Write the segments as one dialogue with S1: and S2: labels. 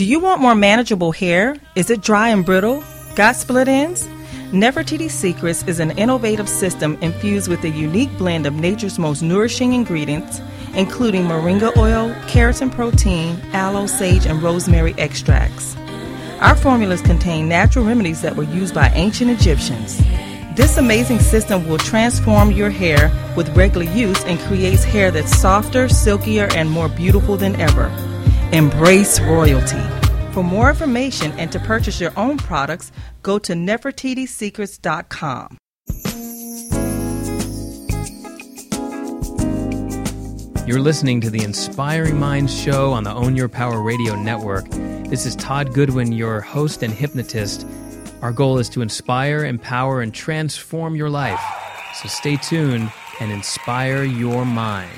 S1: Do you want more manageable hair? Is it dry and brittle? Got split ends? Nefertiti Secrets is an innovative system infused with a unique blend of nature's most nourishing ingredients, including moringa oil, keratin protein, aloe, sage, and rosemary extracts. Our formulas contain natural remedies that were used by ancient Egyptians. This amazing system will transform your hair with regular use and creates hair that's softer, silkier, and more beautiful than ever. Embrace royalty. For more information and to purchase your own products, go to nefertitisecrets.com.
S2: You're listening to the Inspiring Minds show on the Own Your Power Radio Network. This is Todd Goodwin, your host and hypnotist. Our goal is to inspire, empower, and transform your life. So stay tuned and inspire your mind.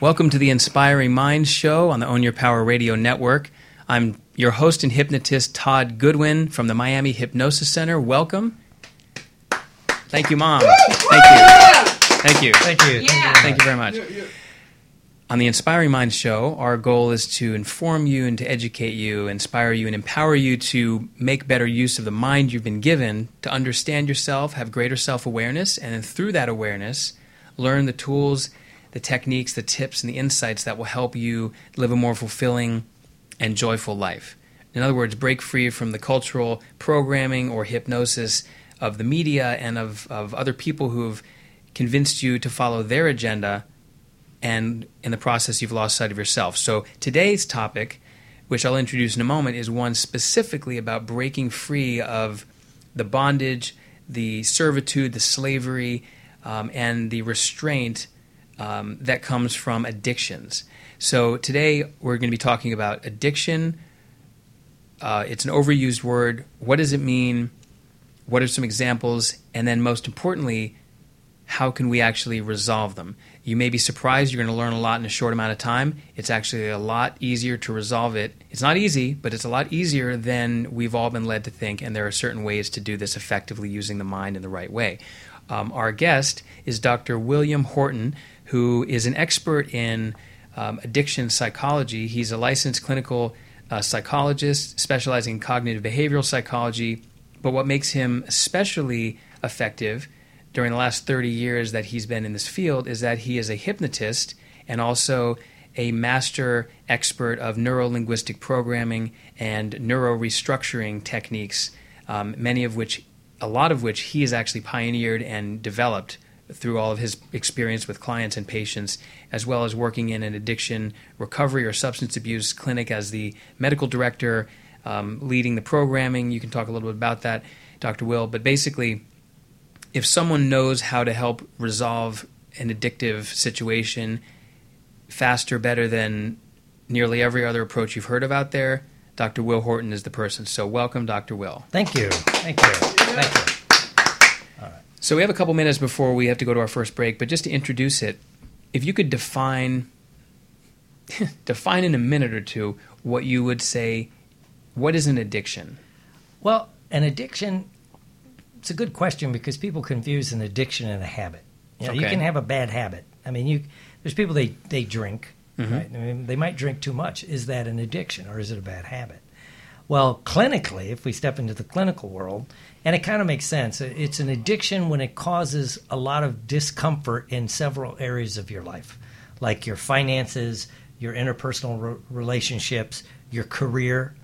S2: Welcome to the Inspiring Minds show on the Own Your Power Radio Network. I'm your host and hypnotist, Todd Goodwin from the Miami Hypnosis Center. Welcome. Thank you, Mom. Thank you. Thank you.
S3: Thank you.
S4: Yeah.
S2: Thank you very much. On the Inspiring Minds show, our goal is to inform you and to educate you, inspire you, and empower you to make better use of the mind you've been given to understand yourself, have greater self awareness, and then through that awareness, learn the tools, the techniques, the tips, and the insights that will help you live a more fulfilling and joyful life. In other words, break free from the cultural programming or hypnosis of the media and of, of other people who have convinced you to follow their agenda, and in the process, you've lost sight of yourself. So, today's topic, which I'll introduce in a moment, is one specifically about breaking free of the bondage, the servitude, the slavery, um, and the restraint um, that comes from addictions. So, today we're going to be talking about addiction. Uh, it's an overused word. What does it mean? What are some examples? And then, most importantly, how can we actually resolve them? You may be surprised you're going to learn a lot in a short amount of time. It's actually a lot easier to resolve it. It's not easy, but it's a lot easier than we've all been led to think, and there are certain ways to do this effectively using the mind in the right way. Um, our guest is Dr. William Horton, who is an expert in um, addiction psychology. He's a licensed clinical uh, psychologist specializing in cognitive behavioral psychology. But what makes him especially effective during the last 30 years that he's been in this field is that he is a hypnotist and also a master expert of neuro linguistic programming and neuro restructuring techniques, um, many of which, a lot of which he has actually pioneered and developed through all of his experience with clients and patients, as well as working in an addiction recovery or substance abuse clinic as the medical director, um, leading the programming. You can talk a little bit about that, Dr. Will. But basically, if someone knows how to help resolve an addictive situation faster, better than nearly every other approach you've heard of out there, Dr. Will Horton is the person. So, welcome, Dr. Will.
S3: Thank you. Thank you. Thank you.
S2: So we have a couple minutes before we have to go to our first break, but just to introduce it, if you could define define in a minute or two what you would say what is an addiction?
S3: Well, an addiction, it's a good question because people confuse an addiction and a habit. You, know, you can have a bad habit. I mean, you there's people they they drink,
S2: Mm-hmm.
S3: right? I mean, they might drink too much. Is that an addiction or is it a bad habit? Well, clinically, if we step into the clinical world, and it kind of makes sense, it's an addiction when it causes a lot of discomfort in several areas of your life, like your finances, your interpersonal re- relationships, your career.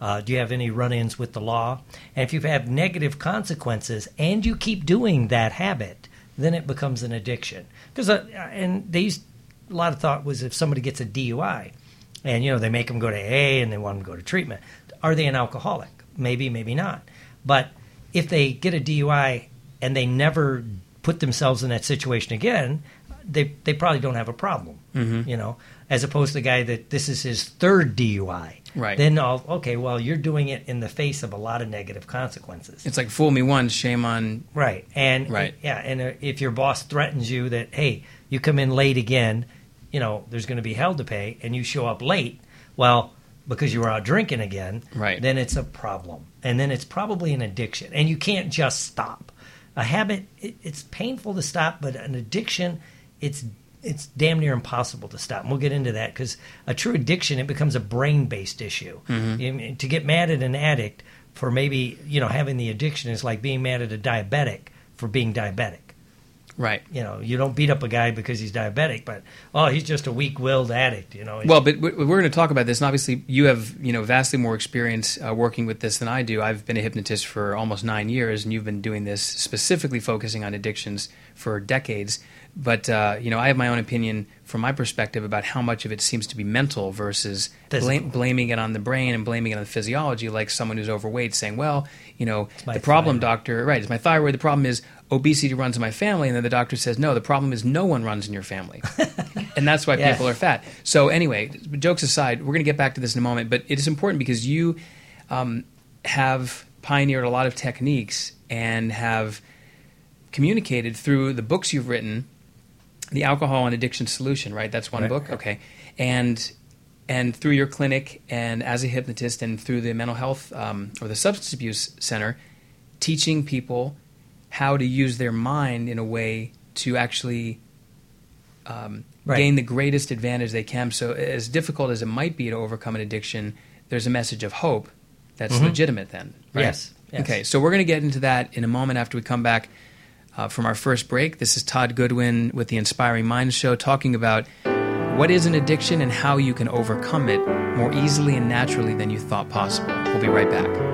S3: Uh, do you have any run ins with the law? And if you have negative consequences and you keep doing that habit, then it becomes an addiction. Because uh, and they used a lot of thought was if somebody gets a DUI, and you know they make them go to AA and they want them to go to treatment, are they an alcoholic? Maybe, maybe not. But if they get a DUI and they never put themselves in that situation again, they they probably don't have a problem.
S2: Mm-hmm.
S3: You know, as opposed to the guy that this is his third DUI.
S2: Right.
S3: Then I'll okay, well you're doing it in the face of a lot of negative consequences.
S2: It's like fool me once, shame on
S3: Right. And
S2: Right.
S3: yeah, and if your boss threatens you that hey, you come in late again, you know, there's going to be hell to pay and you show up late, well, because you were out drinking again,
S2: Right.
S3: then it's a problem. And then it's probably an addiction. And you can't just stop. A habit it, it's painful to stop, but an addiction it's it's damn near impossible to stop. And we'll get into that because a true addiction it becomes a brain based issue. Mm-hmm. You- to get mad at an addict for maybe you know having the addiction is like being mad at a diabetic for being diabetic.
S2: Right.
S3: You know, you don't beat up a guy because he's diabetic, but oh, he's just a weak-willed addict. You know.
S2: Well, but we- we're going to talk about this, and obviously, you have you know vastly more experience uh, working with this than I do. I've been a hypnotist for almost nine years, and you've been doing this specifically focusing on addictions for decades. But uh, you know, I have my own opinion from my perspective about how much of it seems to be mental versus blame, blaming it on the brain and blaming it on the physiology. Like someone who's overweight saying, "Well, you know, the problem,
S3: thyroid."
S2: doctor, right? It's my thyroid. The problem is obesity runs in my family," and then the doctor says, "No, the problem is no one runs in your family." and that's why
S3: Yeah.
S2: people are fat. So anyway, jokes aside, we're going to get back to this in a moment, but it is important because you um, have pioneered a lot of techniques and have communicated through the books you've written, the alcohol and addiction solution. Right, that's one
S3: Right.
S2: book. Okay, and and through your clinic and as a hypnotist and through the mental health um, or the substance abuse center, teaching people how to use their mind in a way to actually um,
S3: Right.
S2: gain the greatest advantage they can. So, as difficult as it might be to overcome an addiction, there's a message of hope that's legitimate. Then, right?
S3: Yes, yes.
S2: Okay, so we're going to get into that in a moment after we come back uh, from our first break. This is Todd Goodwin with the Inspiring Minds Show, talking about what is an addiction and how you can overcome it more easily and naturally than you thought possible. We'll be right back.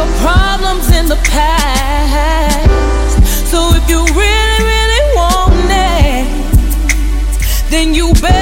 S4: Your problems in the past. So if you really, really want it, then you better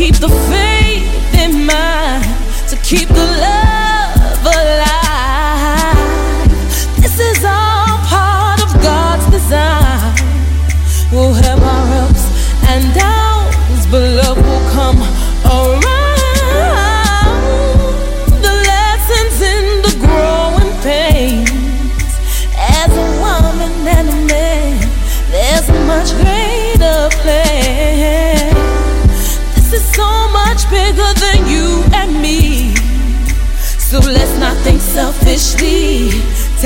S4: keep the faith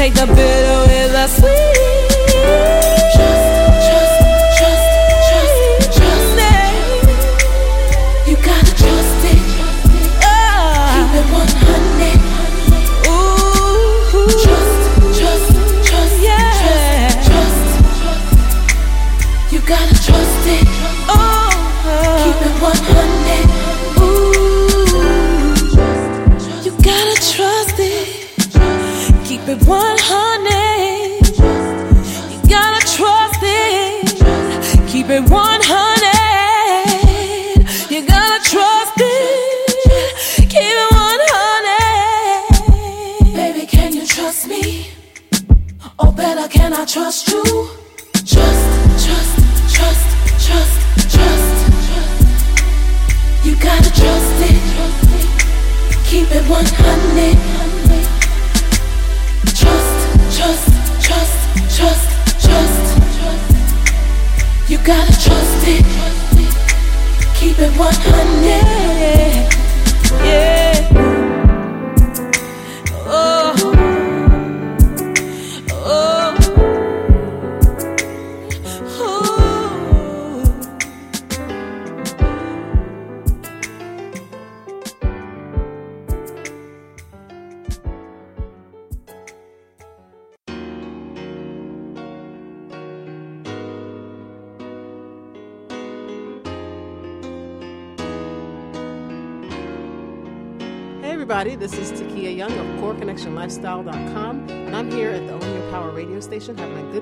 S4: Take the bitter with the sweet.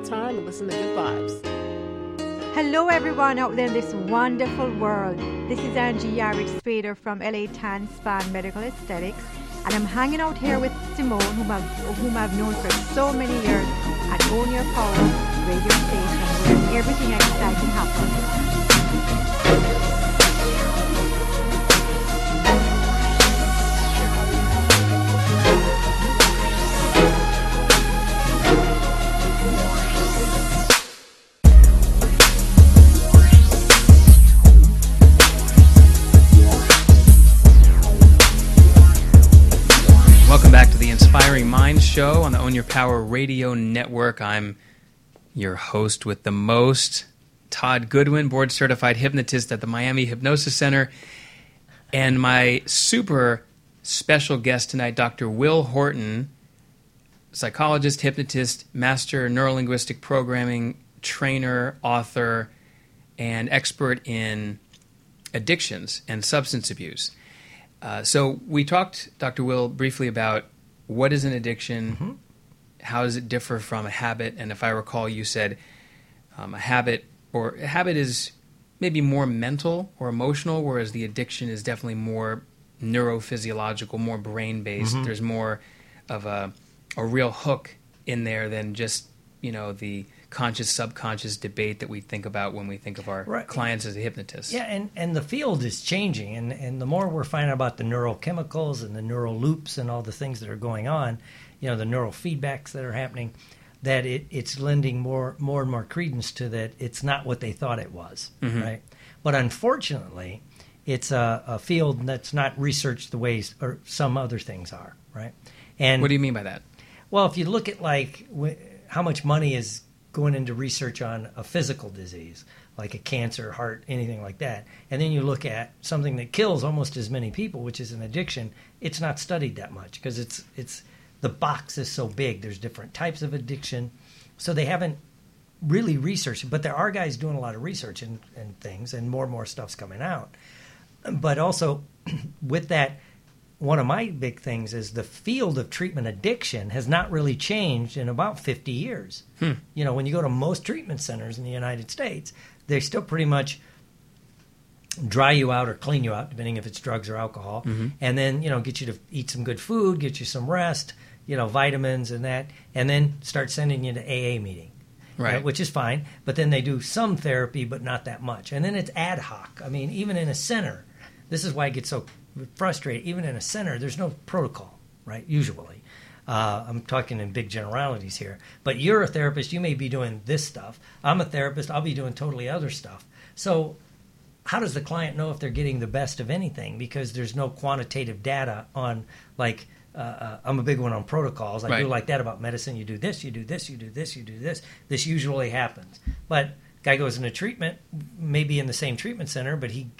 S5: Time and listening to good vibes.
S6: Hello, everyone out there in this wonderful world. This is Angie Yarrick Spader from LA Tan Spa Medical Aesthetics, and I'm hanging out here with Simone, whom I've, whom I've known for so many years at Own Your Power radio station, where everything exciting happens.
S2: Show on the Own Your Power Radio Network. I'm your host with the most, Todd Goodwin, board certified hypnotist at the Miami Hypnosis Center. And my super special guest tonight, Dr. Will Horton, psychologist, hypnotist, master neurolinguistic programming trainer, author, and expert in addictions and substance abuse. Uh, so we talked, Dr. Will, briefly about what is an addiction, how does it differ from a habit, and if I recall, you said um, a habit or a habit is maybe more mental or emotional, whereas the addiction is definitely more neurophysiological, more brain based. There's more of a a real hook in there than just you know the conscious subconscious debate that we think about when we think of our
S3: Right.
S2: clients as a hypnotist.
S3: Yeah, and, and the field is changing, and, and the more we're finding about the neurochemicals and the neural loops and all the things that are going on, you know, the neural feedbacks that are happening, that it, it's lending more more and more credence to that it's not what they thought it was, mm-hmm. right? But unfortunately, it's a, a field that's not researched the ways or some other things are, right? And
S2: What do you mean by that?
S3: well, if you look at like how much money is going into research on a physical disease, like a cancer, heart, anything like that, and then you look at something that kills almost as many people, which is an addiction, it's not studied that much because it's it's the box is so big. There's different types of addiction, so they haven't really researched. But there are guys doing a lot of research and, and things, and more and more stuff's coming out. But also with that one of my big things is the field of treatment addiction has not really changed in about 50 years. Hmm. You know, when you go to most treatment centers in the United States, they still pretty much dry you out or clean you out, depending if it's drugs or alcohol, mm-hmm. and then, you know, get you to eat some good food, get you some rest, you know, vitamins and that, and then start sending you to AA meeting.
S2: Right.
S3: which is fine, but then they do some therapy, but not that much. And then it's ad hoc. I mean, even in a center, this is why it gets so frustrated. Even in a center, there's no protocol, right? Usually. Uh, I'm talking in big generalities here. But you're a therapist, you may be doing this stuff. I'm a therapist, I'll be doing totally other stuff. So, how does the client know if they're getting the best of anything? Because there's no quantitative data on, like, uh, uh, I'm a big one on protocols. I do like that about medicine. You do this, you do this, you do this, you do this. This usually happens. But guy goes into treatment, maybe in the same treatment center, but he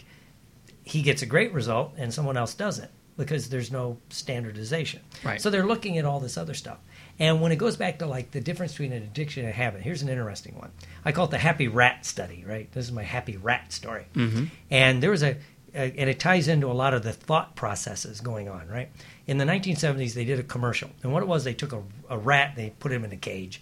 S3: he gets a great result and someone else doesn't because there's no standardization.
S2: Right.
S3: So they're looking at all this other stuff. And when it goes back to like the difference between an addiction and a habit, here's an interesting one. I call it the happy rat study, right? This is my happy rat story. Mm-hmm. And there was a, a, and it ties into a lot of the thought processes going on, right? In the 1970s, they did a commercial. And what it was, they took a, a rat, they put him in a cage.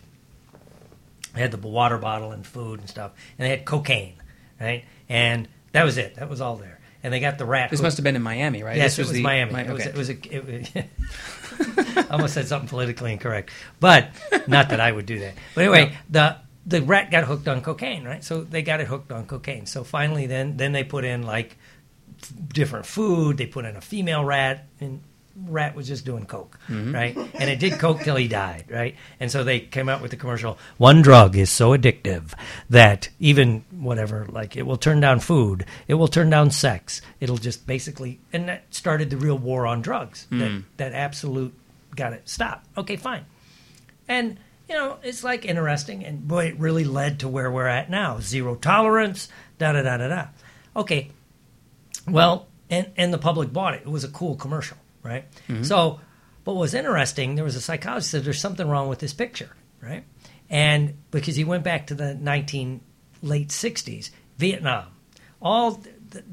S3: They had the water bottle and food and stuff, and they had cocaine, right? And that was it. That was all there. And they got the rat.
S2: This
S3: hooked-
S2: must have been in Miami, right?
S3: Yes,
S2: this
S3: it was
S2: the-
S3: Miami.
S2: Mi-
S3: It was, it was a. It was, I almost said something politically incorrect, but not that I would do that. But anyway, the the rat got hooked on cocaine, right? So they got it hooked on cocaine. So finally, then then they put in like different food. They put in a female rat, and rat was just doing coke, mm-hmm. right? And it did coke till he died, right? And so they came out with the commercial. One drug is so addictive that even whatever, like it will turn down food, it will turn down sex. It'll just basically, and that started the real war on drugs. That mm. that absolute got it stopped. Okay, fine. And you know, it's like interesting, and boy, it really led to where we're at now: zero tolerance, da da da da da. Okay, well, and and the public bought it. It was a cool commercial, right? Mm-hmm. So, but what was interesting, there was a psychologist said there's something wrong with this picture, right? And because he went back to the 19 late 60s, Vietnam, all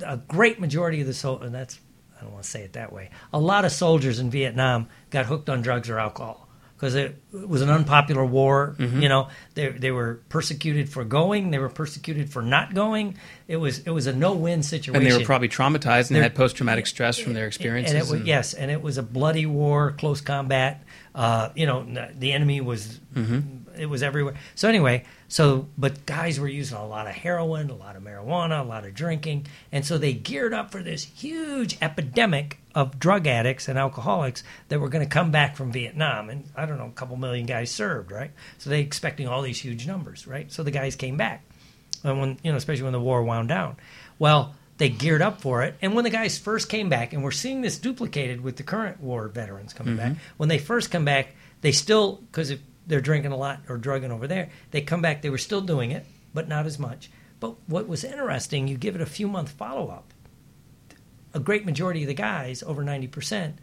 S3: a great majority of the sol and that's I don't want to say it that way. A lot of soldiers in Vietnam got hooked on drugs or alcohol because it, was an unpopular war. You know, they they were persecuted for going, they were persecuted for not going. It was it was a no win situation.
S2: And they were probably traumatized and
S3: They're-
S2: had post traumatic stress from their experiences.
S3: And it was,
S2: and-
S3: yes, and it was a bloody war, close combat. Uh, you know, the enemy was it was everywhere. So anyway, so but guys were using a lot of heroin, a lot of marijuana, a lot of drinking, and so they geared up for this huge epidemic of drug addicts and alcoholics that were going to come back from Vietnam. And I don't know, a couple million guys served, right? So they expecting all these huge numbers, right? So the guys came back and when you know, especially when the war wound down. Well, they geared up for it, and when the guys first came back, and we're seeing this duplicated with the current war veterans coming mm-hmm. back. When they first come back, they still because they're drinking a lot or drugging over there, they come back. They were still doing it, but not as much. But what was interesting, you give it a few month follow up. A great majority of the guys, over ninety percent,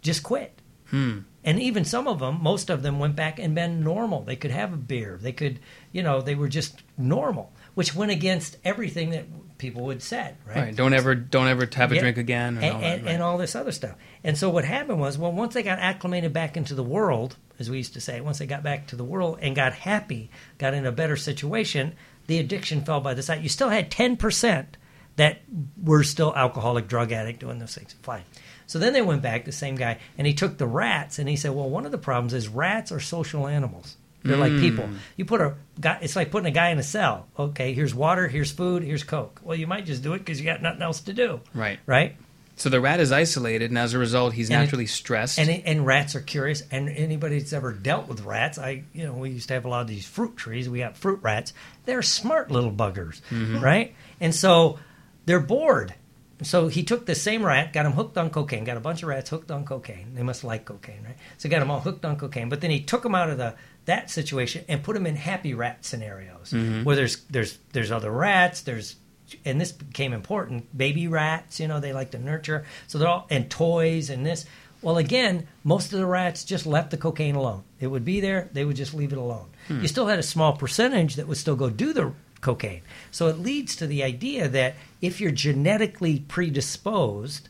S3: just quit. Hmm. And even some of them, most of them went back and been normal. They could have a beer. They could, you know, they were just normal, which went against everything that people would said, right?
S2: Right. Don't ever don't ever have a
S3: Yeah.
S2: drink again
S3: and,
S2: all that,
S3: and,
S2: right.
S3: and all this other stuff. And so what happened was, well, once they got acclimated back into the world, as we used to say, once they got back to the world and got happy, got in a better situation, the addiction fell by the side. You still had ten percent that were still alcoholic, drug addict, doing those things. Fine. So then they went back, the same guy, and he took the rats and he said, well, one of the problems is rats are social animals. They're like mm. people. You put a guy, it's like putting a guy in a cell. Okay, here's water, here's food, here's Coke. Well, you might just do it because you got nothing else to do.
S2: Right.
S3: Right?
S2: So the rat is isolated, and as a result, he's
S3: And it-
S2: naturally stressed.
S3: And and rats are curious. And anybody that's ever dealt with rats, I you know we used to have a lot of these fruit trees. We got fruit rats. They're smart little buggers, mm-hmm. right? And so they're bored. So he took the same rat, got him hooked on cocaine, got a bunch of rats hooked on cocaine. They must like cocaine, right? So got them all hooked on cocaine. But then he took them out of the that situation and put them in happy rat scenarios mm-hmm. where there's there's there's other rats. There's and this became important. Baby rats, you know, they like to nurture. So they're all and toys and this. Well, again, most of the rats just left the cocaine alone. It would be there; they would just leave it alone. Hmm. You still had a small percentage that would still go do the cocaine. So it leads to the idea that if you're genetically predisposed,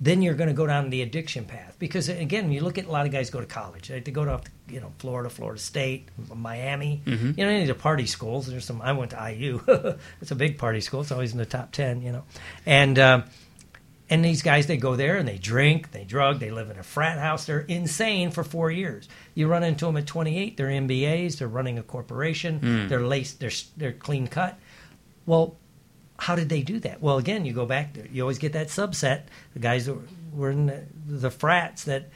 S3: then you're going to go down the addiction path. Because again, you look at a lot of guys go to college. Right? They go to you know Florida, Florida State, mm-hmm. Miami. Mm-hmm. You know, any of the party schools. There's some. I went to IU. it's a big party school. It's always in the top ten. You know, and. Um, and these guys, they go there and they drink, they drug, they live in a frat house. They're insane for four years. You run into them at 28. They're MBAs. They're running a corporation. Hmm. They're laced. They're they're clean cut. Well, how did they do that? Well, again, you go back. there. You always get that subset. The guys that were in the, the frats that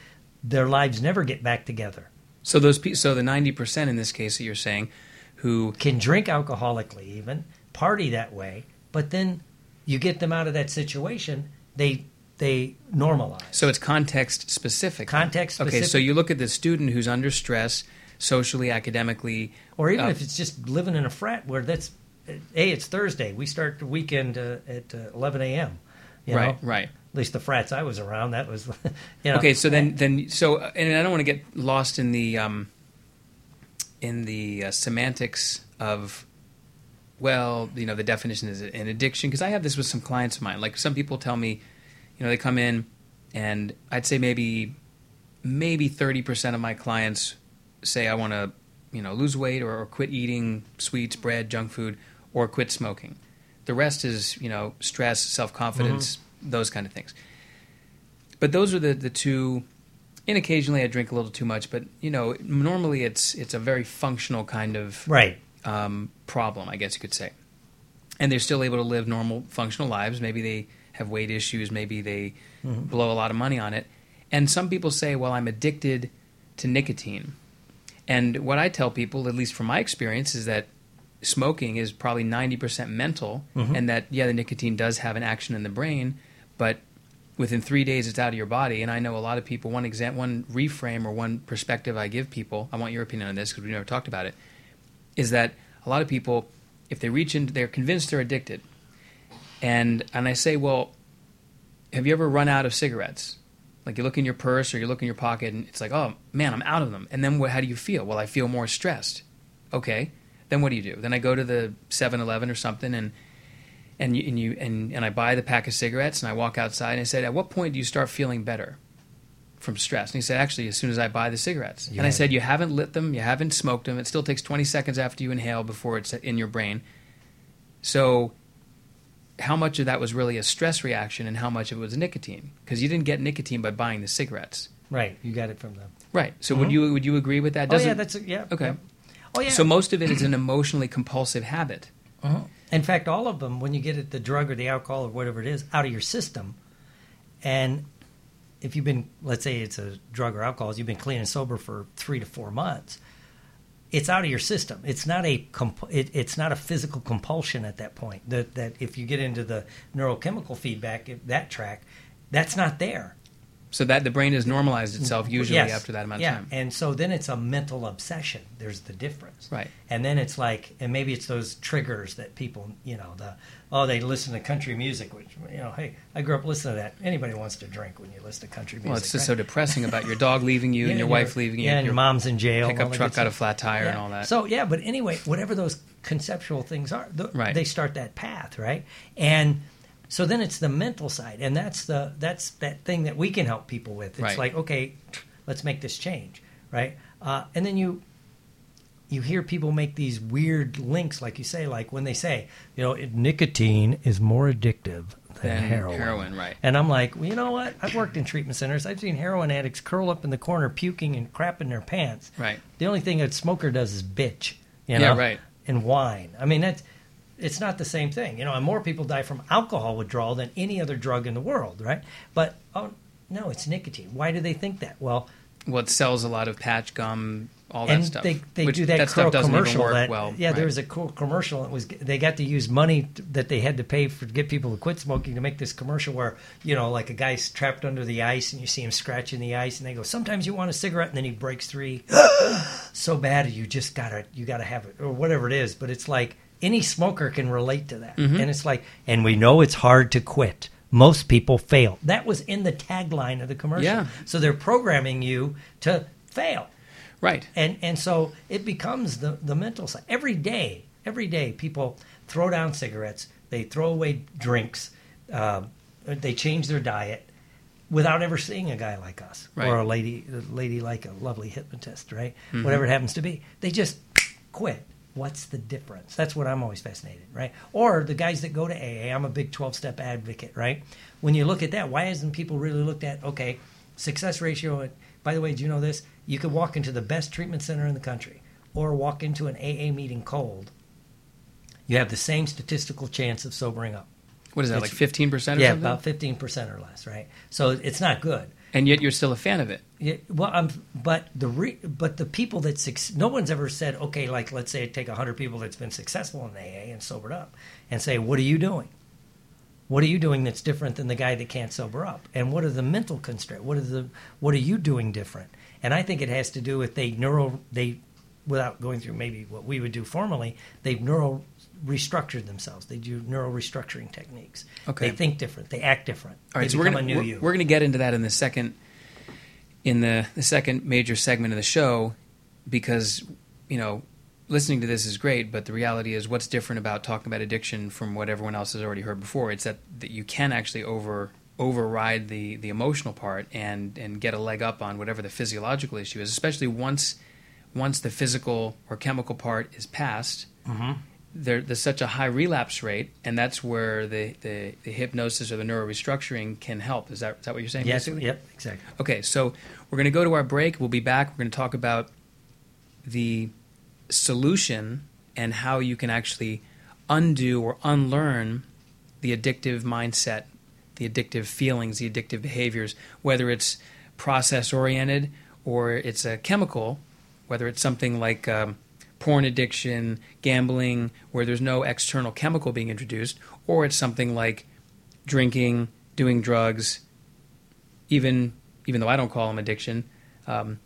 S3: their lives never get back together.
S2: So those pe- so the ninety percent in this case that you're saying, who
S3: Can drink alcoholically, even party that way, but then you get them out of that situation. They they normalize.
S2: so it's context specific.
S3: Context specific.
S2: Okay, so you look at the student who's under stress, socially, academically,
S3: or even
S2: Uh,
S3: if it's just living in a frat where that's hey it's thursday we start the weekend uh, at uh, 11 a.m you know?
S2: right, right.
S3: at least the frats i was around that was you know
S2: Okay, so then, then, so, and I don't want to get lost in the, um, in the uh, semantics of, well, you know, the definition is an addiction. Because I have this with some clients of mine. Like some people tell me, you know, they come in, and I'd say maybe, maybe thirty percent of my clients say I want to, you know, lose weight or, or quit eating sweets, bread, junk food, or quit smoking. The rest is, you know, stress, self confidence, those kind of things. But those are the, the two. And occasionally I drink a little too much, but you know, normally it's it's a very functional kind of
S3: right
S2: um, problem, I guess you could say. And they're still able to live normal, functional lives. Maybe they have weight issues. Maybe they blow a lot of money on it. And some people say, well, I'm addicted to nicotine. And what I tell people, at least from my experience, is that smoking is probably 90% mental,
S3: Mm-hmm.
S2: and that, yeah, the nicotine does have an action in the brain, but within three days it's out of your body. And I know a lot of people, one, exam- one reframe or one perspective I give people, I want your opinion on this because we never talked about it, is that a lot of people, if they reach into, they're convinced they're addicted. And, and I say, well, have you ever run out of cigarettes? Like you look in your purse or you look in your pocket and it's like, oh man, I'm out of them. And then what, how do you feel? Well, I feel more stressed. Okay. Then what do you do? Then I go to the 7-Eleven or something and and you, and you and, and I buy the pack of cigarettes and I walk outside and I said, at what point do you start feeling better from stress? And he said, actually, as soon as I buy the cigarettes. And I said, you haven't lit them, you haven't smoked them. It still takes 20 seconds after you inhale before it's in your brain. So how much of that was really a stress reaction and how much of it was nicotine? Because you didn't get nicotine by buying the cigarettes.
S3: Right, you got it from them.
S2: Right. So would mm-hmm. you would you agree with that?
S3: Oh yeah, that's yeah.
S2: okay.
S3: yeah. Oh yeah.
S2: So most of it is an emotionally compulsive habit. Uh-huh.
S3: In fact, all of them, when you get it, the drug or the alcohol or whatever it is, out of your system, and if you've been, let's say it's a drug or alcohol, you've been clean and sober for three to four months, it's out of your system. It's not a comp- it, it's not a physical compulsion at that point. That that if you get into the neurochemical feedback, if that track, that's not there.
S2: So that the brain has normalized itself mm-hmm. usually
S3: Yes.
S2: after that amount
S3: yeah.
S2: of time.
S3: And so then it's a mental obsession. There's the difference.
S2: Right.
S3: And then it's like, and maybe it's those triggers that people, you know, the, oh, they listen to country music, which, you know, hey, I grew up listening to that. Anybody wants to drink when you listen to country music.
S2: Well, it's just so depressing about your dog leaving you
S3: Yeah,
S2: and your wife leaving you.
S3: Yeah, and your mom's in jail.
S2: pickup truck got a flat tire and
S3: Yeah.
S2: all that.
S3: So yeah, but anyway, whatever those conceptual things are, th-
S2: Right.
S3: they start that path, right? And so then it's the mental side, and that's the that's that thing that we can help people with. It's
S2: Right.
S3: like, okay, let's make this change, right? Uh, and then you you hear people make these weird links, like you say, like when they say, you know, nicotine is more addictive than
S2: Than
S3: heroin.
S2: heroin, right.
S3: And I'm like, well, you know what? I've worked in treatment centers. I've seen heroin addicts curl up in the corner, puking and crapping in their pants.
S2: Right.
S3: The only thing a smoker does is bitch, you
S2: Yeah,
S3: know,
S2: right.
S3: and whine. I mean, that's it's not the same thing, you know. And more people die from alcohol withdrawal than any other drug in the world, right? But oh no, it's nicotine. Why do they think that? Well,
S2: Well, sells a lot of patch gum, all that
S3: and
S2: stuff.
S3: they they
S2: which
S3: do that,
S2: that stuff doesn't
S3: commercial
S2: even work
S3: that
S2: well.
S3: yeah, there was a cool commercial. It was they got to use money that they had to pay for to get people to quit smoking to make this commercial where you know like a guy's trapped under the ice and you see him scratching the ice and they go sometimes you want a cigarette and then he breaks three so bad you just gotta you gotta have it or whatever it is but it's like any smoker can relate to that.
S2: Mm-hmm.
S3: and it's like and we know it's hard to quit. Most people fail. That was in the tagline of the commercial.
S2: Yeah.
S3: so they're programming you to fail.
S2: Right.
S3: and and so it becomes the the mental side. Every day every day people throw down cigarettes they throw away drinks um, they change their diet without ever seeing a guy like us
S2: Right.
S3: or a lady a lady like a lovely hypnotist right? Whatever it happens to be they just quit what's the difference? That's what i'm always fascinated right? Or the guys that go to aa i'm a big 12-step advocate right? When you look at that why hasn't people really looked at okay success ratio by the way do you know this? You could walk into the best treatment center in the country or walk into an aa meeting cold you have the same statistical chance of sobering up.
S2: What is that, like
S3: It's-
S2: 15% or
S3: yeah
S2: something?
S3: about 15% or less right? So it's not good
S2: and yet you're still a fan of it.
S3: yeah, well, um, but the re- but the people that suc- no one's ever said, okay, like let's say I take hundred people that's been successful in AA and sobered up, and say, what are you doing? What are you doing that's different than the guy that can't sober up? And what are the mental constraints? What are the what are you doing different? And I think it has to do with they neuro they, without going through maybe what we would do formally, they've neuro restructured themselves. They do neural restructuring techniques.
S2: Okay.
S3: They think different. They act different.
S2: All right,
S3: they
S2: so we're gonna,
S3: a new
S2: we're,
S3: you.
S2: we're gonna get into that in the second in the, the second major segment of the show because you know listening to this is great, but the reality is what's different about talking about addiction from what everyone else has already heard before. It's that, that you can actually over override the the emotional part and and get a leg up on whatever the physiological issue is, especially once once the physical or chemical part is passed. Mm-hmm. There, there's such a high relapse rate, and that's where the, the, the hypnosis or the neuro restructuring can help. Is that, is that what you're saying?
S3: yes,
S2: basically?
S3: yep, exactly.
S2: Okay, so we're going to go to our break. We'll be back. We're going to talk about the solution and how you can actually undo or unlearn the addictive mindset, the addictive feelings, the addictive behaviors, whether it's
S4: process oriented or it's a chemical, whether it's something like um, porn addiction, gambling, where there's no external chemical being introduced, or it's something like drinking, doing drugs, even even though I don't call them addiction, um,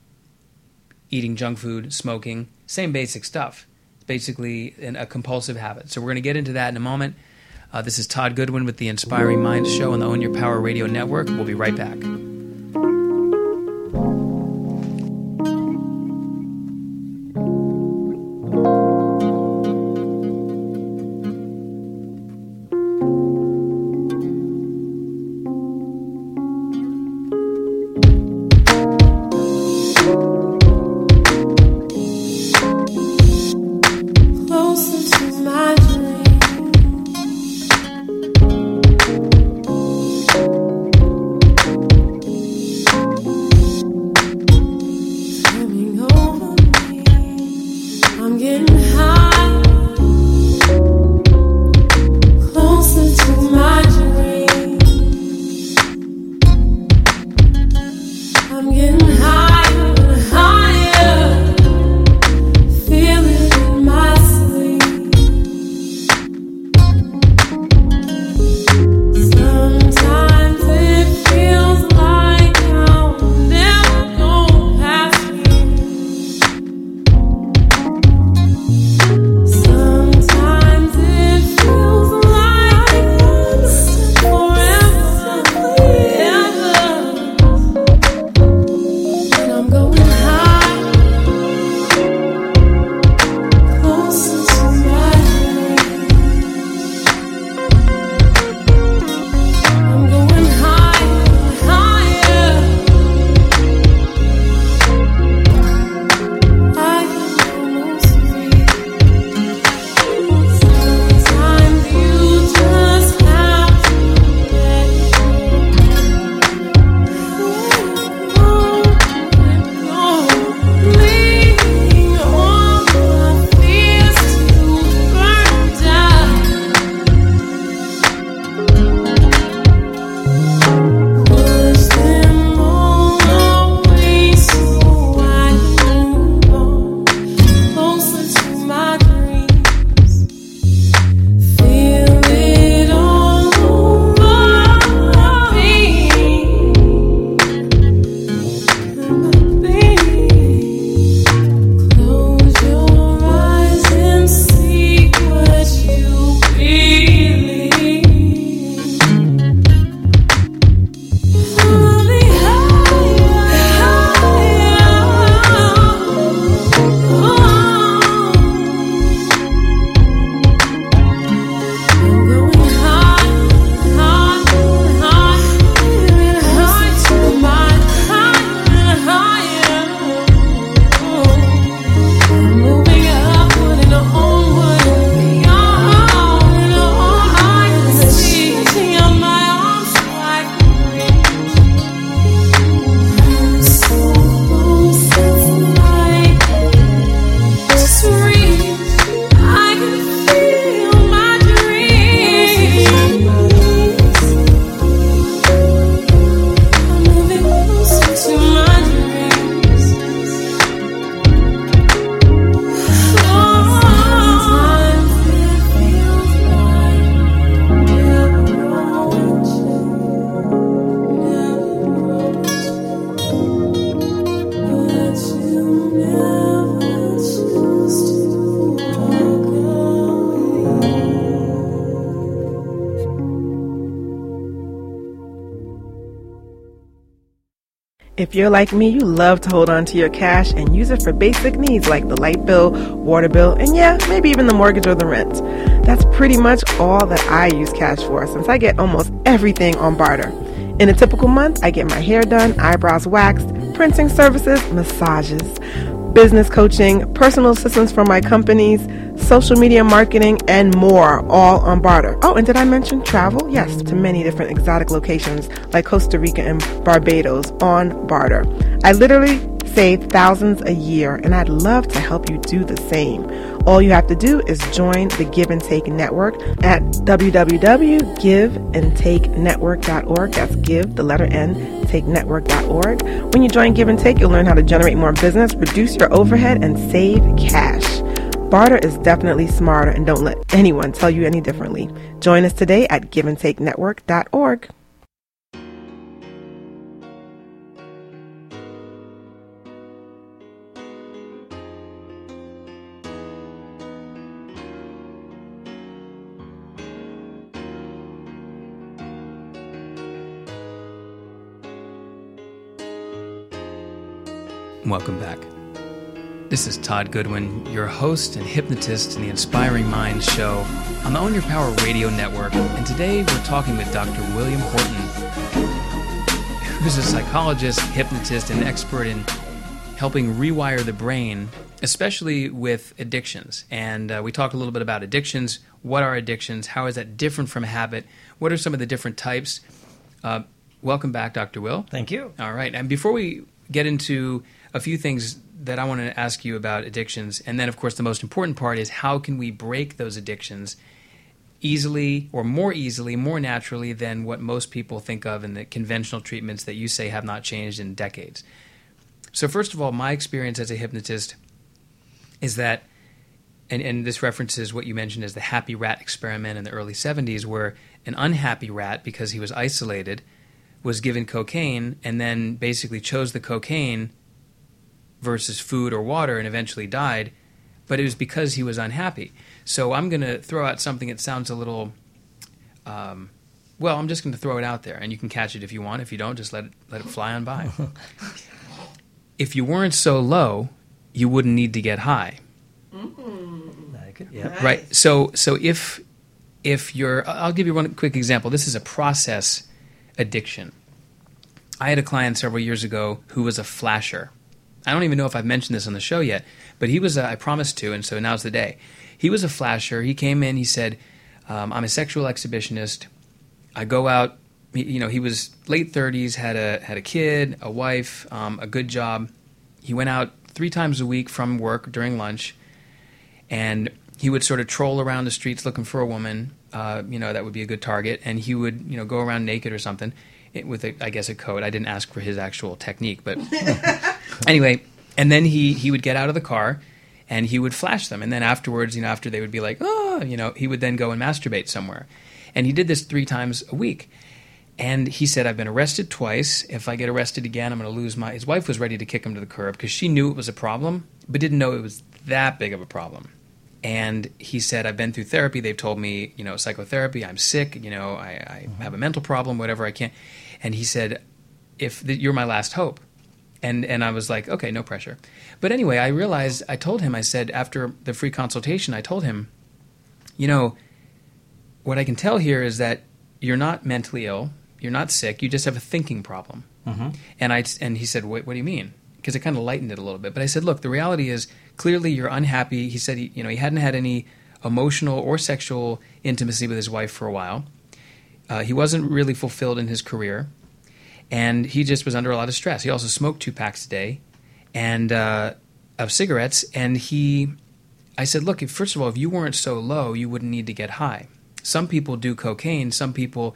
S4: eating junk food, smoking, same basic stuff. It's basically an, a compulsive habit. So we're going to get into that in a moment. Uh, this is Todd Goodwin with the Inspiring Minds Show on the Own Your Power Radio Network. We'll be right back.
S7: If you're like me, you love to hold on to your cash and use it for basic needs like the light bill, water bill, and yeah, maybe even the mortgage or the rent. That's pretty much all that I use cash for since I get almost everything on barter. In a typical month, I get my hair done, eyebrows waxed, printing services, massages, business coaching, personal assistance for my companies, social media marketing, and more, all on barter. Oh, and did I mention travel? Yes, to many different exotic locations like Costa Rica and Barbados on barter. I literally Save thousands a year, and I'd love to help you do the same. All you have to do is join the Give and Take Network at www.giveandtakenetwork.org. That's give, the letter N, take network.org. When you join Give and Take, you'll learn how to generate more business, reduce your overhead, and save cash. Barter is definitely smarter, and don't let anyone tell you any differently. Join us today at giveandtakenetwork.org.
S2: Welcome back. This is Todd Goodwin, your host and hypnotist in the Inspiring Minds show on the Own Your Power radio network. And today we're talking with Dr. William Horton, who's a psychologist, hypnotist, and expert in helping rewire the brain, especially with addictions. And uh, we talk a little bit about addictions. What are addictions? How is that different from habit? What are some of the different types? Uh, welcome back, Dr. Will.
S3: Thank you.
S2: All right. And before we get into a few things that I want to ask you about addictions, and then, of course, the most important part is how can we break those addictions easily or more easily, more naturally than what most people think of in the conventional treatments that you say have not changed in decades. So, first of all, my experience as a hypnotist is that, and, and this references what you mentioned as the happy rat experiment in the early 70s, where an unhappy rat, because he was isolated, was given cocaine and then basically chose the cocaine versus food or water and eventually died, but it was because he was unhappy. So I'm going to throw out something that sounds a little. Um, well, I'm just going to throw it out there, and you can catch it if you want. If you don't, just let it, let it fly on by. if you weren't so low, you wouldn't need to get high.
S3: I could- yeah.
S2: Right. So so if if you're I'll give you one quick example. This is a process addiction. I had a client several years ago who was a flasher. I don't even know if I've mentioned this on the show yet, but he was a, I promised to, and so now's the day. He was a flasher. He came in. He said, um, "I'm a sexual exhibitionist. I go out. You know, he was late 30s, had a had a kid, a wife, um, a good job. He went out three times a week from work during lunch, and he would sort of troll around the streets looking for a woman. Uh, you know, that would be a good target, and he would you know go around naked or something with a, I guess a coat. I didn't ask for his actual technique, but anyway, and then he he would get out of the car and he would flash them, and then afterwards, you know, after they would be like, oh, you know, he would then go and masturbate somewhere, and he did this three times a week. And he said, I've been arrested twice. If I get arrested again, I'm going to lose my. His wife was ready to kick him to the curb because she knew it was a problem, but didn't know it was that big of a problem. And he said, I've been through therapy. They've told me, you know, psychotherapy, I'm sick, you know, I, I mm-hmm. have a mental problem, whatever I can't And he said, if th- you're my last hope. And, and I was like, okay, no pressure. But anyway, I realized, I told him, I said, after the free consultation, I told him, you know, what I can tell here is that you're not mentally ill, you're not sick, you just have a thinking problem. Mm-hmm. And I and he said, "What, what do you mean?" Because it kind of lightened it a little bit. But I said, "Look, the reality is clearly you're unhappy." He said, he, "You know, he hadn't had any emotional or sexual intimacy with his wife for a while. Uh, he wasn't really fulfilled in his career, and he just was under a lot of stress. He also smoked two packs a day, and uh, of cigarettes. And he, I said, look, if, first of all, if you weren't so low, you wouldn't need to get high. Some people do cocaine. Some people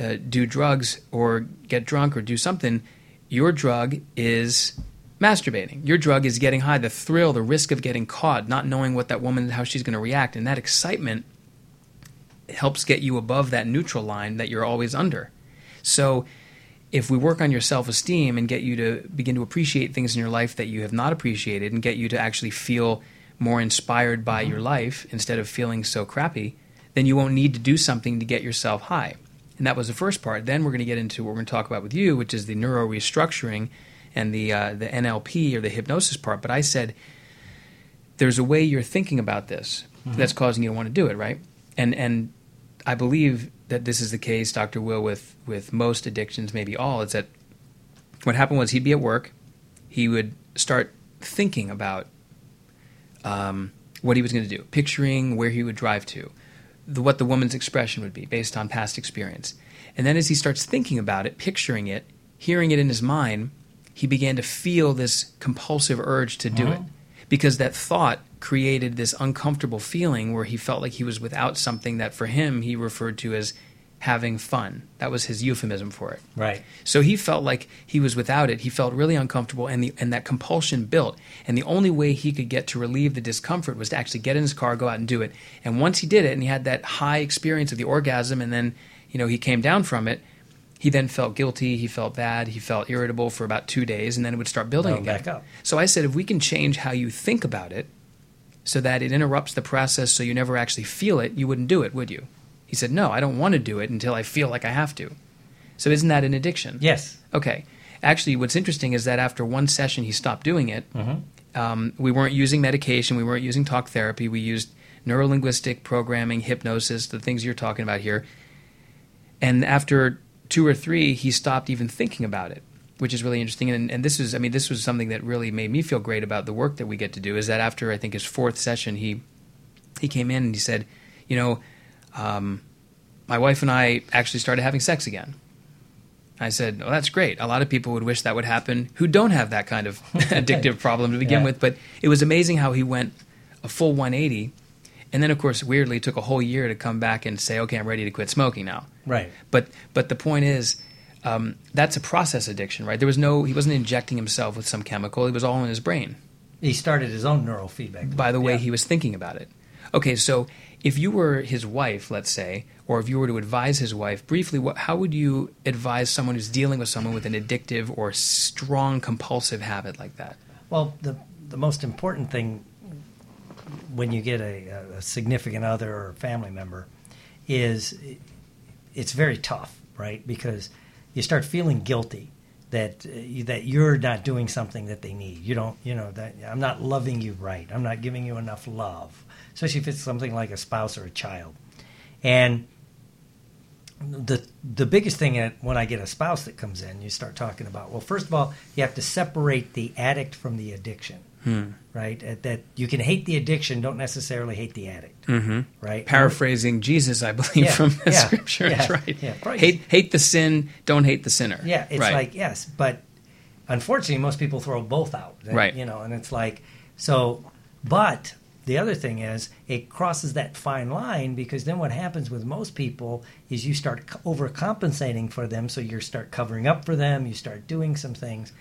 S2: uh, do drugs or get drunk or do something. Your drug is masturbating. Your drug is getting high. The thrill, the risk of getting caught, not knowing what that woman, how she's going to react, and that excitement helps get you above that neutral line that you're always under. So if we work on your self esteem and get you to begin to appreciate things in your life that you have not appreciated and get you to actually feel more inspired by mm-hmm. your life instead of feeling so crappy, then you won't need to do something to get yourself high. And that was the first part. Then we're going to get into what we're going to talk about with you, which is the neuro restructuring and the uh, the NLP or the hypnosis part. But I said there's a way you're thinking about this that's causing you to want to do it, right? And and I believe that this is the case, Dr. Will, with with most addictions, maybe all. Is that what happened was he'd be at work, he would start thinking about um, what he was going to do, picturing where he would drive to, the, what the woman's expression would be based on past experience. And then as he starts thinking about it, picturing it, hearing it in his mind, he began to feel this compulsive urge to do it uh-huh. because that thought created this uncomfortable feeling where he felt like he was without something that for him he referred to as having fun. That was his euphemism for it.
S3: Right.
S2: So he felt like he was without it. He felt really uncomfortable, and the and that compulsion built. And the only way he could get to relieve the discomfort was to actually get in his car, go out and do it. And once he did it, and he had that high experience of the orgasm, and then you know he came down from it. He then felt guilty. He felt bad. He felt irritable for about two days, and then it would start building
S3: Oh,
S2: again.
S3: back up.
S2: So I said, if we can change how you think about it, so that it interrupts the process, so you never actually feel it, you wouldn't do it, would you? He said, no, I don't want to do it until I feel like I have to. So isn't that an addiction?
S3: Yes.
S2: Okay. Actually, what's interesting is that after one session, he stopped doing it. Um, we weren't using medication. We weren't using talk therapy. We used neurolinguistic programming, hypnosis, the things you're talking about here. And after two or three, he stopped even thinking about it, which is really interesting. And, and this is, I mean, this was something that really made me feel great about the work that we get to do. Is that after I think his fourth session, he he came in and he said, you know, um, my wife and I actually started having sex again. I said, "Oh, that's great. A lot of people would wish that would happen who don't have that kind of addictive problem to begin
S3: Yeah.
S2: with." But it was amazing how he went a full 180, and then, of course, weirdly, it took a whole year to come back and say, "Okay, I'm ready to quit smoking now."
S3: Right.
S2: But but the point is, um, that's a process addiction, right? There was no he wasn't injecting himself with some chemical; it was all in his brain
S3: He started his own neural feedback.
S2: by the way
S3: Yeah.
S2: he was thinking about it. Okay, so if you were his wife, let's say, or if you were to advise his wife briefly, what, how would you advise someone who's dealing with someone with an addictive or strong compulsive habit like that?
S3: Well, the the most important thing when you get a, a significant other or family member is it's very tough, right? Because you start feeling guilty that uh, you, that you're not doing something that they need. You don't, you know, that I'm not loving you right. I'm not giving you enough love, especially if it's something like a spouse or a child. And the the biggest thing at, when I get a spouse that comes in, you start talking about. Well, first of all, you have to separate the addict from the addiction, right? At that you can hate the addiction, don't necessarily hate the addict, mm-hmm. right?
S2: Paraphrasing Jesus, I believe,
S3: Yeah,
S2: from the
S3: yeah,
S2: scripture.
S3: yeah,
S2: That's right.
S3: yeah.
S2: Hate, hate the sin, don't hate the sinner.
S3: Yeah, it's
S2: Right.
S3: like yes, but unfortunately, most people throw both out. And,
S2: Right.
S3: You know, and it's like so. But the other thing is, it crosses that fine line because then what happens with most people is you start overcompensating for them, so you start covering up for them, you start doing some things,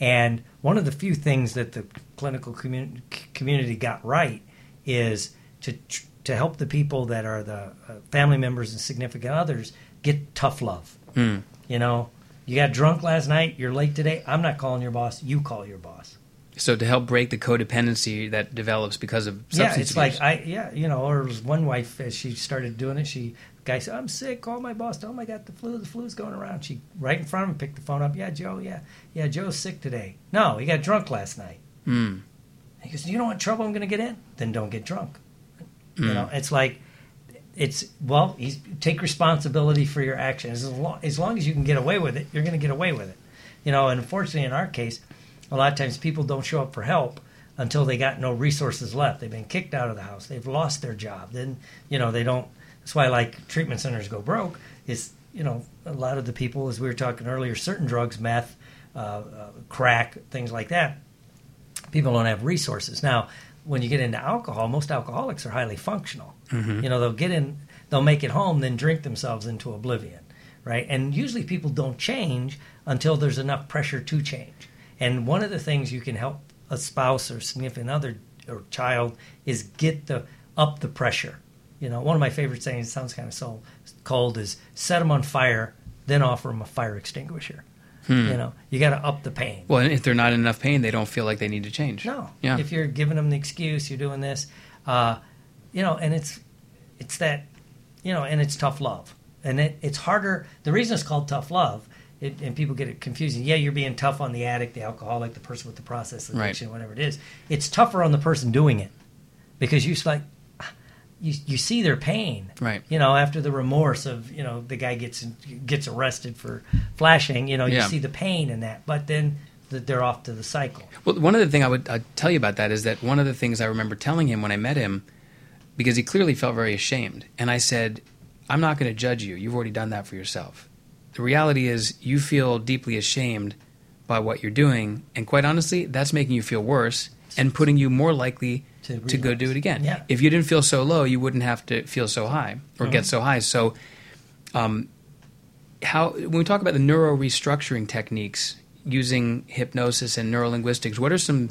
S3: and one of the few things that the clinical community community got right is to tr- to help the people that are the uh, family members and significant others get tough love.
S2: Hmm.
S3: You know, you got drunk last night, you're late today. I'm not calling your boss. You call your boss.
S2: So to help break the codependency that develops because of substance
S3: yeah, it's
S2: abuse.
S3: like I yeah, you know, or one wife as she started doing it, she guy said, I'm sick, call my boss, tell him I got the flu, the flu's going around. She right in front of him picked the phone up, Yeah, Joe, yeah, yeah, Joe's sick today. No, he got drunk last night.
S2: Mm.
S3: He goes, You know what trouble I'm gonna get in? Then don't get drunk. You know, it's like it's well, he's, take responsibility for your actions. As long, as long as you can get away with it, you're going to get away with it. You know, and unfortunately, in our case, a lot of times people don't show up for help until they got no resources left. They've been kicked out of the house. They've lost their job. Then you know they don't. That's why like treatment centers go broke. Is you know a lot of the people, as we were talking earlier, certain drugs, meth, uh, uh, crack, things like that. People don't have resources now. When you get into alcohol, most alcoholics are highly functional. You know they'll get in, they'll make it home, then drink themselves into oblivion, right? And usually people don't change until there's enough pressure to change. And one of the things you can help a spouse or significant other or child is get the up the pressure. You know, one of my favorite sayings, sounds kind of so cold, is set them on fire, then offer them a fire extinguisher. You know, you got to up the pain.
S2: Well, and if they're not in enough pain, they don't feel like they need to change.
S3: No.
S2: Yeah.
S3: If you're giving them the excuse, you're doing this, uh, you know, and it's it's that, you know, and it's tough love, and it, it's harder. The reason it's called tough love, it, and people get it confusing. Yeah, you're being tough on the addict, the alcoholic, the person with the process
S2: Right.
S3: addiction, whatever it is. It's tougher on the person doing it because you're like you you see their pain,
S2: Right.
S3: You know, after the remorse of you know the guy gets gets arrested for flashing, you know, you
S2: Yeah.
S3: see the pain in that, but then th- they're off to the cycle.
S2: Well, one of the things I would I'd tell you about that is that one of the things I remember telling him when I met him, because he clearly felt very ashamed, and I said, "I'm not going to judge you. You've already done that for yourself. The reality is, you feel deeply ashamed by what you're doing, and quite honestly, that's making you feel worse and putting you more likely
S3: To
S2: to, go do it again.
S3: Yeah.
S2: If you didn't feel so low, you wouldn't have to feel so high or
S3: Mm-hmm.
S2: get so high. So, um, how when we talk about the neuro restructuring techniques using hypnosis and neurolinguistics, what are some?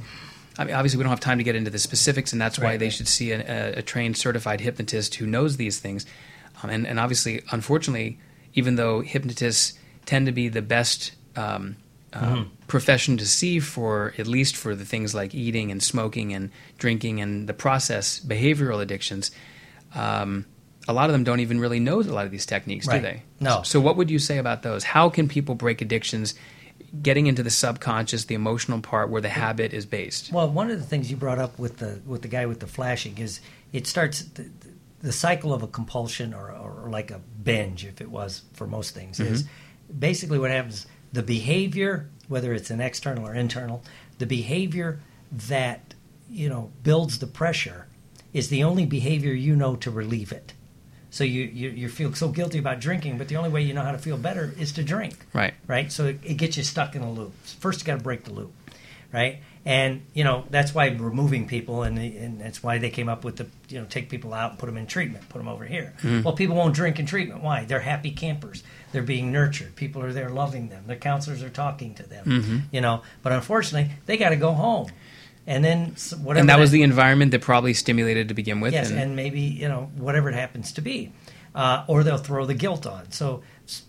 S2: I mean, obviously, we don't have time to get into the specifics, and that's why
S3: Right,
S2: they
S3: right.
S2: should see a, a, a trained, certified hypnotist who knows these things. Um, and, and obviously, unfortunately, even though hypnotists tend to be the best um,
S3: Mm-hmm.
S2: profession to see for at least for the things like eating and smoking and drinking and the process behavioral addictions, um, a lot of them don't even really know a lot of these techniques,
S3: Right.
S2: do they?
S3: No.
S2: So, what would you say about those? How can people break addictions? Getting into the subconscious, the emotional part where the habit is based.
S3: Well, one of the things you brought up with the with the guy with the flashing is it starts the, the cycle of a compulsion or, or like a binge, if it was for most things, is basically what happens. The behavior, whether it's an external or internal, the behavior that you know builds the pressure is the only behavior you know to relieve it. So you, you you feel so guilty about drinking, but the only way you know how to feel better is to drink
S2: Right.
S3: right? So it, it gets you stuck in a loop. First, you got to break the loop, right? And you know that's why removing people, and and that's why they came up with the you know take people out and put them in treatment, put them over here. Well, people won't drink in treatment. Why? They're happy campers. They're being nurtured. People are there loving them. Their counselors are talking to them. You know, but unfortunately, they got to go home, and then whatever.
S2: and that was the environment that probably stimulated to begin with.
S3: Yes,
S2: and,
S3: and maybe you know whatever it happens to be, uh, or they'll throw the guilt on. So,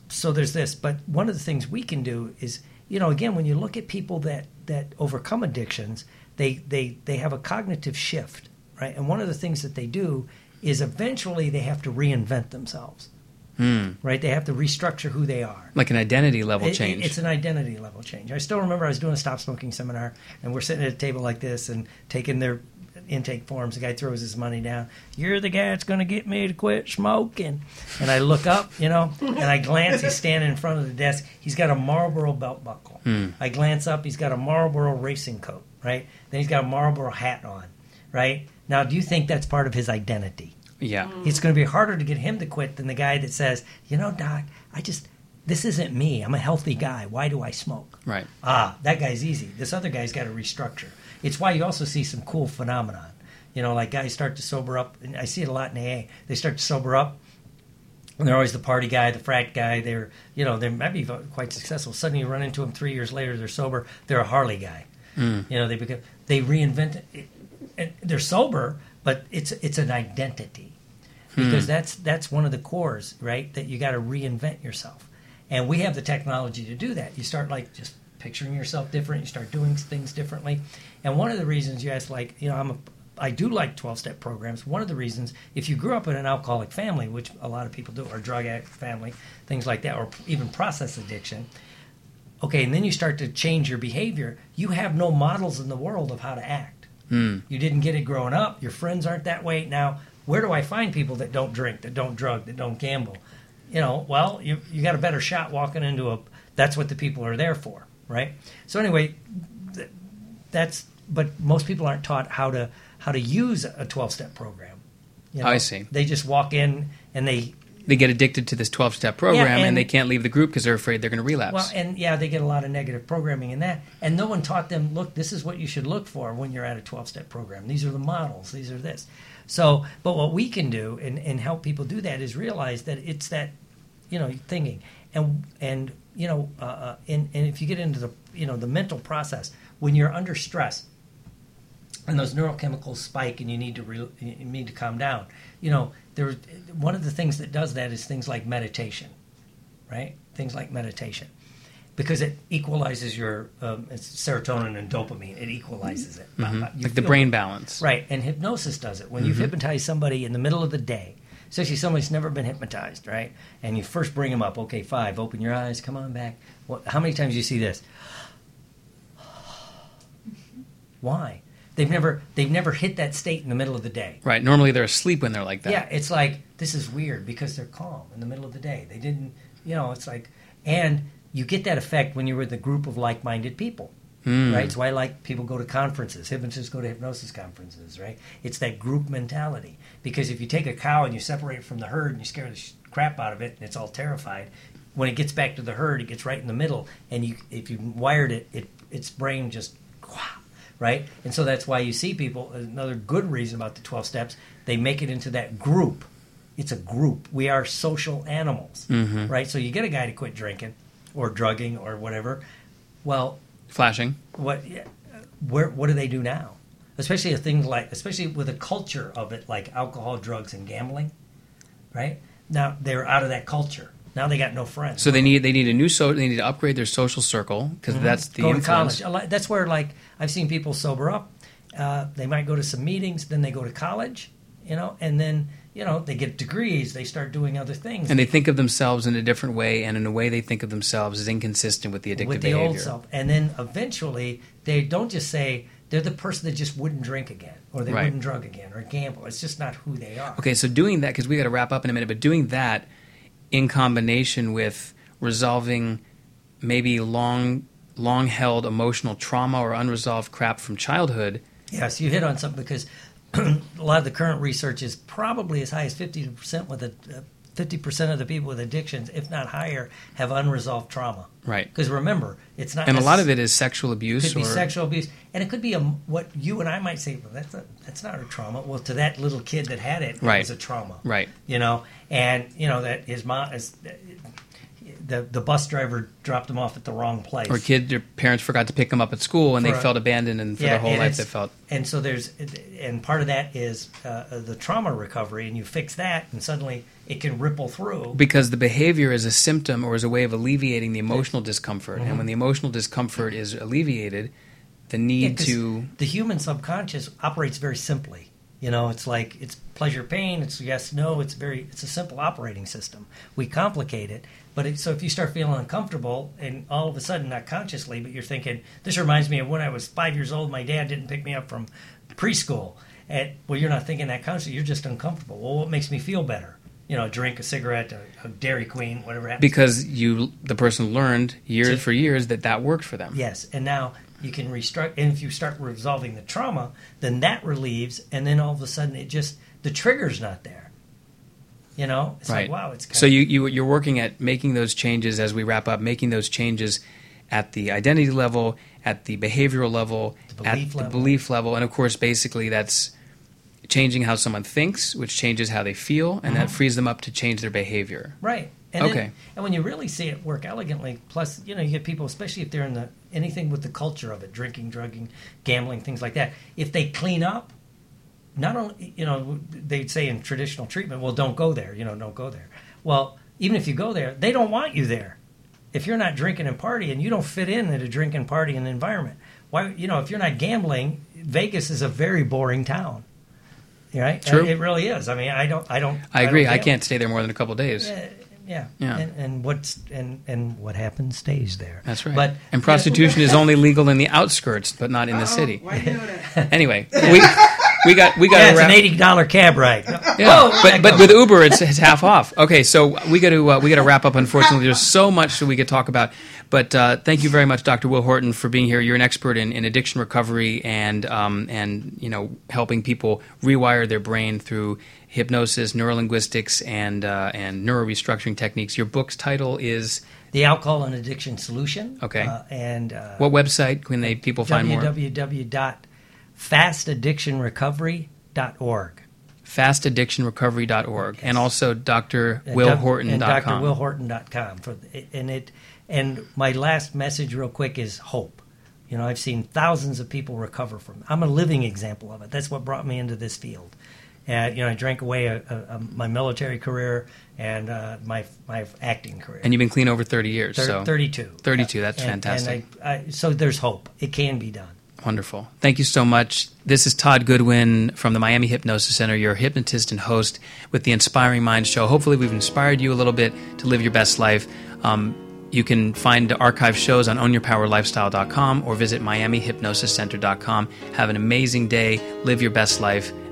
S3: so there's this. But one of the things we can do is, you know, again, when you look at people that that overcome addictions, they they they have a cognitive shift, right? And one of the things that they do is eventually they have to reinvent themselves, hmm. right? They have to restructure who they are.
S2: like an identity level
S3: It- it-
S2: change.
S3: it's an identity level change. I still remember I was doing a stop smoking seminar, and we're sitting at a table like this and taking their intake forms. The guy throws his money down. You're the guy that's going to get me to quit smoking. And I look up, you know, and I glance. He's standing in front of the desk. He's got a Marlboro belt buckle. I glance up. He's got a Marlboro racing coat, right? Then he's got a Marlboro hat on, right? Now, do you think that's part of his identity?
S2: yeah.
S3: It's going to be harder to get him to quit than the guy that says, you know, doc, I just, this isn't me. I'm a healthy guy. Why do I smoke?
S2: Right.
S3: Ah, that guy's easy. This other guy's got to restructure. It's why you also see some cool phenomenon. You know, like guys start to sober up, and I see it a lot in AA. They start to sober up, and they're always the party guy, the frat guy. They're, you know, they might be quite successful. Suddenly, you run into them three years later. They're sober. They're a Harley guy. Mm. You know, they become they reinvent it. And they're sober, but it's it's an identity hmm. because that's that's one of the cores, right? That you got to reinvent yourself, and we have the technology to do that. You start like just picturing yourself different. You start doing things differently, and one of the reasons you ask, like, you know, I'm a I do like 12 step programs. One of the reasons, if you grew up in an alcoholic family, which a lot of people do, or drug addict family, things like that, or even process addiction, okay, and then you start to change your behavior, you have no models in the world of how to act. Hmm. You didn't get it growing up. Your friends aren't that way. Now, where do I find people that don't drink, that don't drug, that don't gamble? You know, well, you you got a better shot walking into a. That's what the people are there for, right? So anyway, that's. But most people aren't taught how to how to use a twelve step program. You
S2: I see.
S3: They just walk in and they
S2: They get addicted to this 12 step program
S3: Yeah,
S2: and,
S3: and-
S2: they can't leave the group because they're afraid they're going to relapse.
S3: Well, and yeah, they get a lot of negative programming in that. And no one taught them, look, this is what you should look for when you're at a 12 step program. These are the models, these are this. So, but what we can do and, and help people do that is realize that it's that, you know, thinking. And, and you know, uh, uh, and, and if you get into the, you know, the mental process, when you're under stress, and those neurochemicals spike and you need to re- you need to calm down you know there one of the things that does that is things like meditation right? Things like meditation. Because it equalizes your um, serotonin and dopamine. It equalizes it.
S2: Mm-hmm. like the brain balance.
S3: right and hypnosis does it. When you've hypnotized somebody in the middle of the day especially somebody who's never been hypnotized right and you first bring them up okay five open your eyes come on back what, how many times do you see this mm-hmm. why they've never they've never hit that state in the middle of the day
S2: Right. Normally they're asleep when they're like that.
S3: yeah, it's like this is weird because they're calm in the middle of the day. They didn't, you know, it's like, and you get that effect when you're with a group of like-minded people,
S2: Hmm.
S3: right? So I like people go to conferences. Hypnotists go to hypnosis conferences, right? It's that group mentality because if you take a cow and you separate it from the herd and you scare the sh- crap out of it and it's all terrified, when it gets back to the herd, it gets right in the middle, and you if you wired it, it its brain just right, and so that's why you see people. Another good reason about the twelve steps, they make it into that group. It's a group. We are social animals,
S2: Mm-hmm.
S3: right? So you get a guy to quit drinking or drugging or whatever. Well,
S2: Flashing.
S3: what yeah, where what do they do now? Especially a thing like especially with a culture of it like alcohol drugs and gambling right? Now they're out of that culture. Now they got no friends.
S2: So they need they need a new so they need to upgrade their social circle because that's the
S3: Mm-hmm. go to college. That's where like i've seen people sober up. Uh, they might go to some meetings then they go to college you know and then you know they get degrees they start doing other things
S2: And they think of themselves in a different way, and in a way they think of themselves is inconsistent with the addictive
S3: with the
S2: behavior.
S3: old self and then eventually they don't just say they're the person that just wouldn't drink again or they
S2: Right.
S3: wouldn't drug again or gamble it's just not who they are
S2: Okay, so doing that because we got to wrap up in a minute, but doing that in combination with resolving maybe long long held emotional trauma or unresolved crap from childhood.
S3: Yes, you hit on something because a lot of the current research is probably as high as fifty percent with a fifty percent of the people with addictions, if not higher, have unresolved trauma.
S2: Right.
S3: Because remember, it's not.
S2: And a lot of it is sexual abuse
S3: could be sexual abuse, and it could be a, what you and I might say. Well, that's a, that's not a trauma. Well, to that little kid that had it, it
S2: Right.
S3: was a trauma.
S2: Right.
S3: You know, and you know that his mom is. The, the bus driver dropped them off at the wrong place.
S2: or kid their parents forgot to pick them up at school and they
S3: a-
S2: felt abandoned and for their whole life they felt
S3: And so there's, and part of that is uh, the trauma recovery, and you fix that, and suddenly it can ripple through.
S2: because the behavior is a symptom or is a way of alleviating the emotional discomfort
S3: Mm-hmm.
S2: and when the emotional discomfort is alleviated the
S3: Yeah,
S2: to
S3: the human subconscious operates very simply. You know, it's like it's pleasure, pain. It's yes, no. It's very, it's a simple operating system. We complicate it, but it, so if you start feeling uncomfortable, and all of a sudden, not consciously, but you're thinking, this reminds me of when I was five years old. My dad didn't pick me up from preschool. At, well, you're not thinking that consciously. You're just uncomfortable. Well, what makes me feel better? You know, a drink, a cigarette, a, a Dairy Queen, whatever happens.
S2: because you the person learned years
S3: To-
S2: for years that that worked for them
S3: Yes, and now you can restructure And if you start resolving the trauma, then that relieves, and then all of a sudden it just the trigger's not there. You know, it's
S2: right
S3: like wow, it's
S2: so you, you you're working at making those changes as we wrap up making those changes at the identity level at the behavioral level
S3: The
S2: at
S3: belief
S2: the belief level and of course basically that's changing how someone thinks which changes how they feel and that uh-huh. frees them up to change their behavior
S3: right. And then-
S2: Okay.
S3: and when you really see it work elegantly, plus you know you get people, especially if they're in the anything with the culture of it, drinking, drugging, gambling, things like that. If they clean up, not only you know they'd say in traditional treatment, well, don't go there. You know, don't go there. Well, even if you go there, they don't want you there. If you're not drinking and partying, you don't fit in at a drinking, partying environment. Why? You know, if you're not gambling, Vegas is a very boring town. Right?
S2: True.
S3: It really is. I mean, I don't. I don't.
S2: i agree
S3: don't
S2: i can't stay there more than a couple of days
S3: Yeah, yeah,
S2: Yeah.
S3: And, and what's and and what happens stays there.
S2: That's right.
S3: But
S2: and prostitution is only legal in the outskirts, but not in the city.
S7: Why you know that?
S2: Anyway, we we got we got
S3: yeah, it's
S2: wrap.
S3: an eighty dollar cab ride.
S2: Yeah,
S3: Oh,
S2: but but with Uber, it's, it's half off. Okay, so we got to uh, we got to wrap up. Unfortunately, there's so much that we could talk about. But uh, thank you very much, Dr. Will Horton, for being here. You're an expert in, in addiction recovery and um, and you know helping people rewire their brain through hypnosis, neurolinguistics, and uh, and neuro restructuring techniques. Your book's title is
S3: the alcohol and addiction solution.
S2: Okay.
S3: uh, and uh,
S2: what website can they people find more?
S3: www.fastaddictionrecovery.org.
S2: Fastaddictionrecovery.org and also drwillhorton.com.
S3: And
S2: drwillhorton.com
S3: for and it and my last message real quick is hope. You know, I've seen thousands of people recover from. It. I'm a living example of it. That's what brought me into this field. And you know, I drank away a, a, a, my military career and uh, my my acting career.
S2: And you've been clean over 30 years.
S3: Thir-
S2: so
S3: 32.
S2: 32, that's
S3: And-
S2: fantastic.
S3: And I, I, so there's hope. It can be done.
S2: Wonderful. Thank you so much. This is Todd Goodwin from the Miami Hypnosis Center, your hypnotist and host with the Inspiring Mind Show. Hopefully, we've inspired you a little bit to live your best life. Um, you can find archive shows on ownyourpowerlifestyle.com or visit miamihypnosiscenter.com. Have an amazing day. Live your best life.